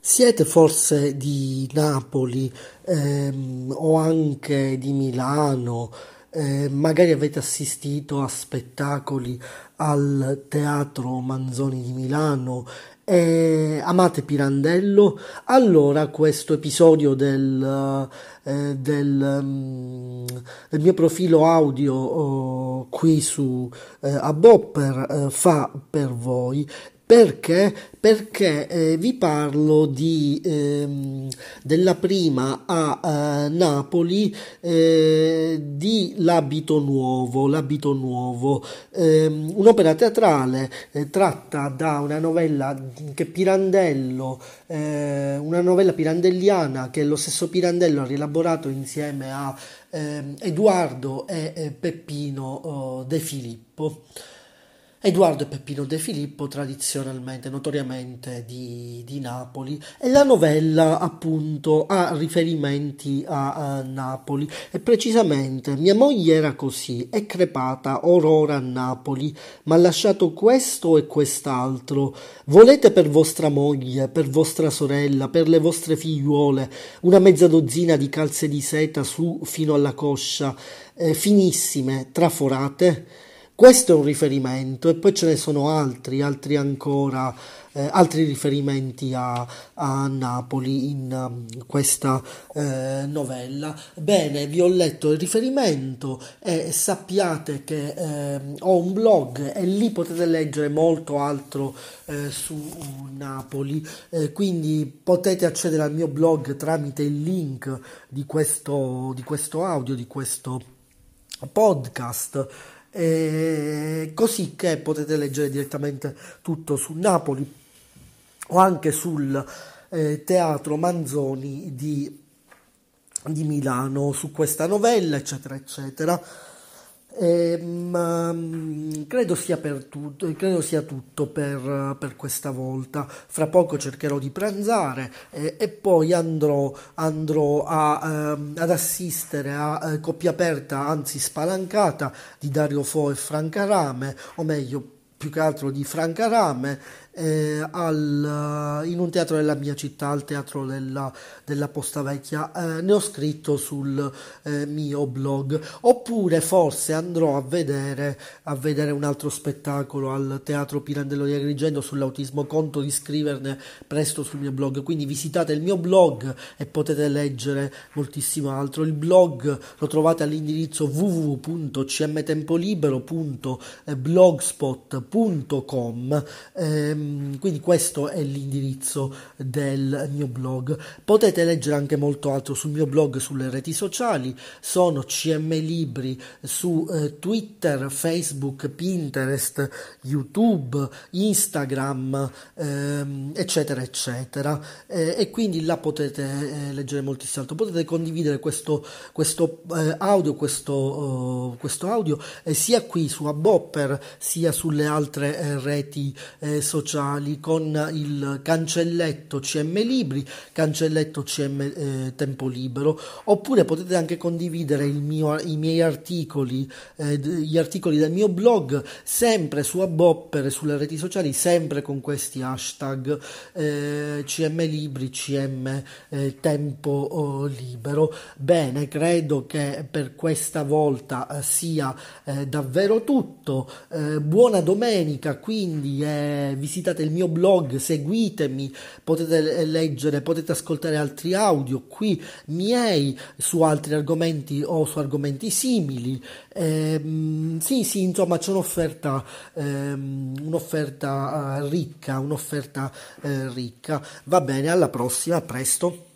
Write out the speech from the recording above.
Siete forse di Napoli ehm, o anche di Milano, eh, magari avete assistito a spettacoli al Teatro Manzoni di Milano e amate Pirandello? Allora questo episodio del, eh, del, mm, del mio profilo audio oh, qui su eh, a Bopper eh, fa per voi perché? Perché eh, vi parlo di, ehm, della prima a eh, Napoli eh, di L'abito nuovo, L'abito nuovo, ehm, un'opera teatrale eh, tratta da una novella che Pirandello, eh, una novella pirandelliana che lo stesso Pirandello ha rielaborato insieme a ehm, Edoardo e Peppino oh, De Filippo. Edoardo e Peppino De Filippo, tradizionalmente, notoriamente di, di, Napoli, e la novella appunto ha riferimenti a, a, Napoli e precisamente mia moglie era così, è crepata orora a Napoli, ma ha lasciato questo e quest'altro. Volete per vostra moglie, per vostra sorella, per le vostre figliuole, una mezza dozzina di calze di seta su fino alla coscia, eh, finissime, traforate? Questo è un riferimento e poi ce ne sono altri, altri ancora, eh, altri riferimenti a, a Napoli in um, questa eh, novella. Bene, vi ho letto il riferimento e sappiate che eh, ho un blog e lì potete leggere molto altro eh, su Napoli, eh, quindi potete accedere al mio blog tramite il link di questo, di questo audio, di questo podcast eh, così che potete leggere direttamente tutto su Napoli o anche sul eh, teatro Manzoni di, di Milano su questa novella eccetera eccetera e, ma, credo, sia tutto, credo sia tutto per, per, questa volta. Fra poco cercherò di pranzare e, e poi andrò, andrò a, ehm, ad assistere a eh, coppia aperta, anzi spalancata, di Dario Fo e Franca Rame, o meglio più che altro di Franca Rame eh, al, in un teatro della mia città, al teatro della, della Posta Vecchia, eh, ne ho scritto sul eh, mio blog, oppure forse andrò a vedere, a vedere un altro spettacolo al teatro Pirandello di Agrigento sull'autismo, conto di scriverne presto sul mio blog, quindi visitate il mio blog e potete leggere moltissimo altro. Il blog lo trovate all'indirizzo www.cmtempolibero.blogspot.com Ehm, quindi questo è l'indirizzo del mio blog. Potete leggere anche molto altro sul mio blog sulle reti sociali, sono CM Libri su eh, Twitter, Facebook, Pinterest, YouTube, Instagram, ehm, eccetera, eccetera. Eh, e quindi là potete eh, leggere moltissimo altro. Potete condividere questo, questo eh, audio, questo, uh, questo audio sia qui su Abopper sia sulle altre eh, reti eh, sociali sociali con il cancelletto CM Libri, cancelletto CM eh, Tempo Libero, oppure potete anche condividere mio, i miei articoli, eh, gli articoli del mio blog, sempre su Abopper sulle reti sociali, sempre con questi hashtag eh, CM Libri, CM eh, Tempo oh, Libero. Bene, credo che per questa volta eh, sia eh, davvero tutto. buona domenica, quindi visitate visitate il mio blog, seguitemi, potete leggere, potete ascoltare altri audio qui miei su altri argomenti o su argomenti simili. Ehm, sì, sì, insomma c'è un'offerta, ehm, un'offerta uh, ricca, un'offerta uh, ricca. Va bene, alla prossima, presto.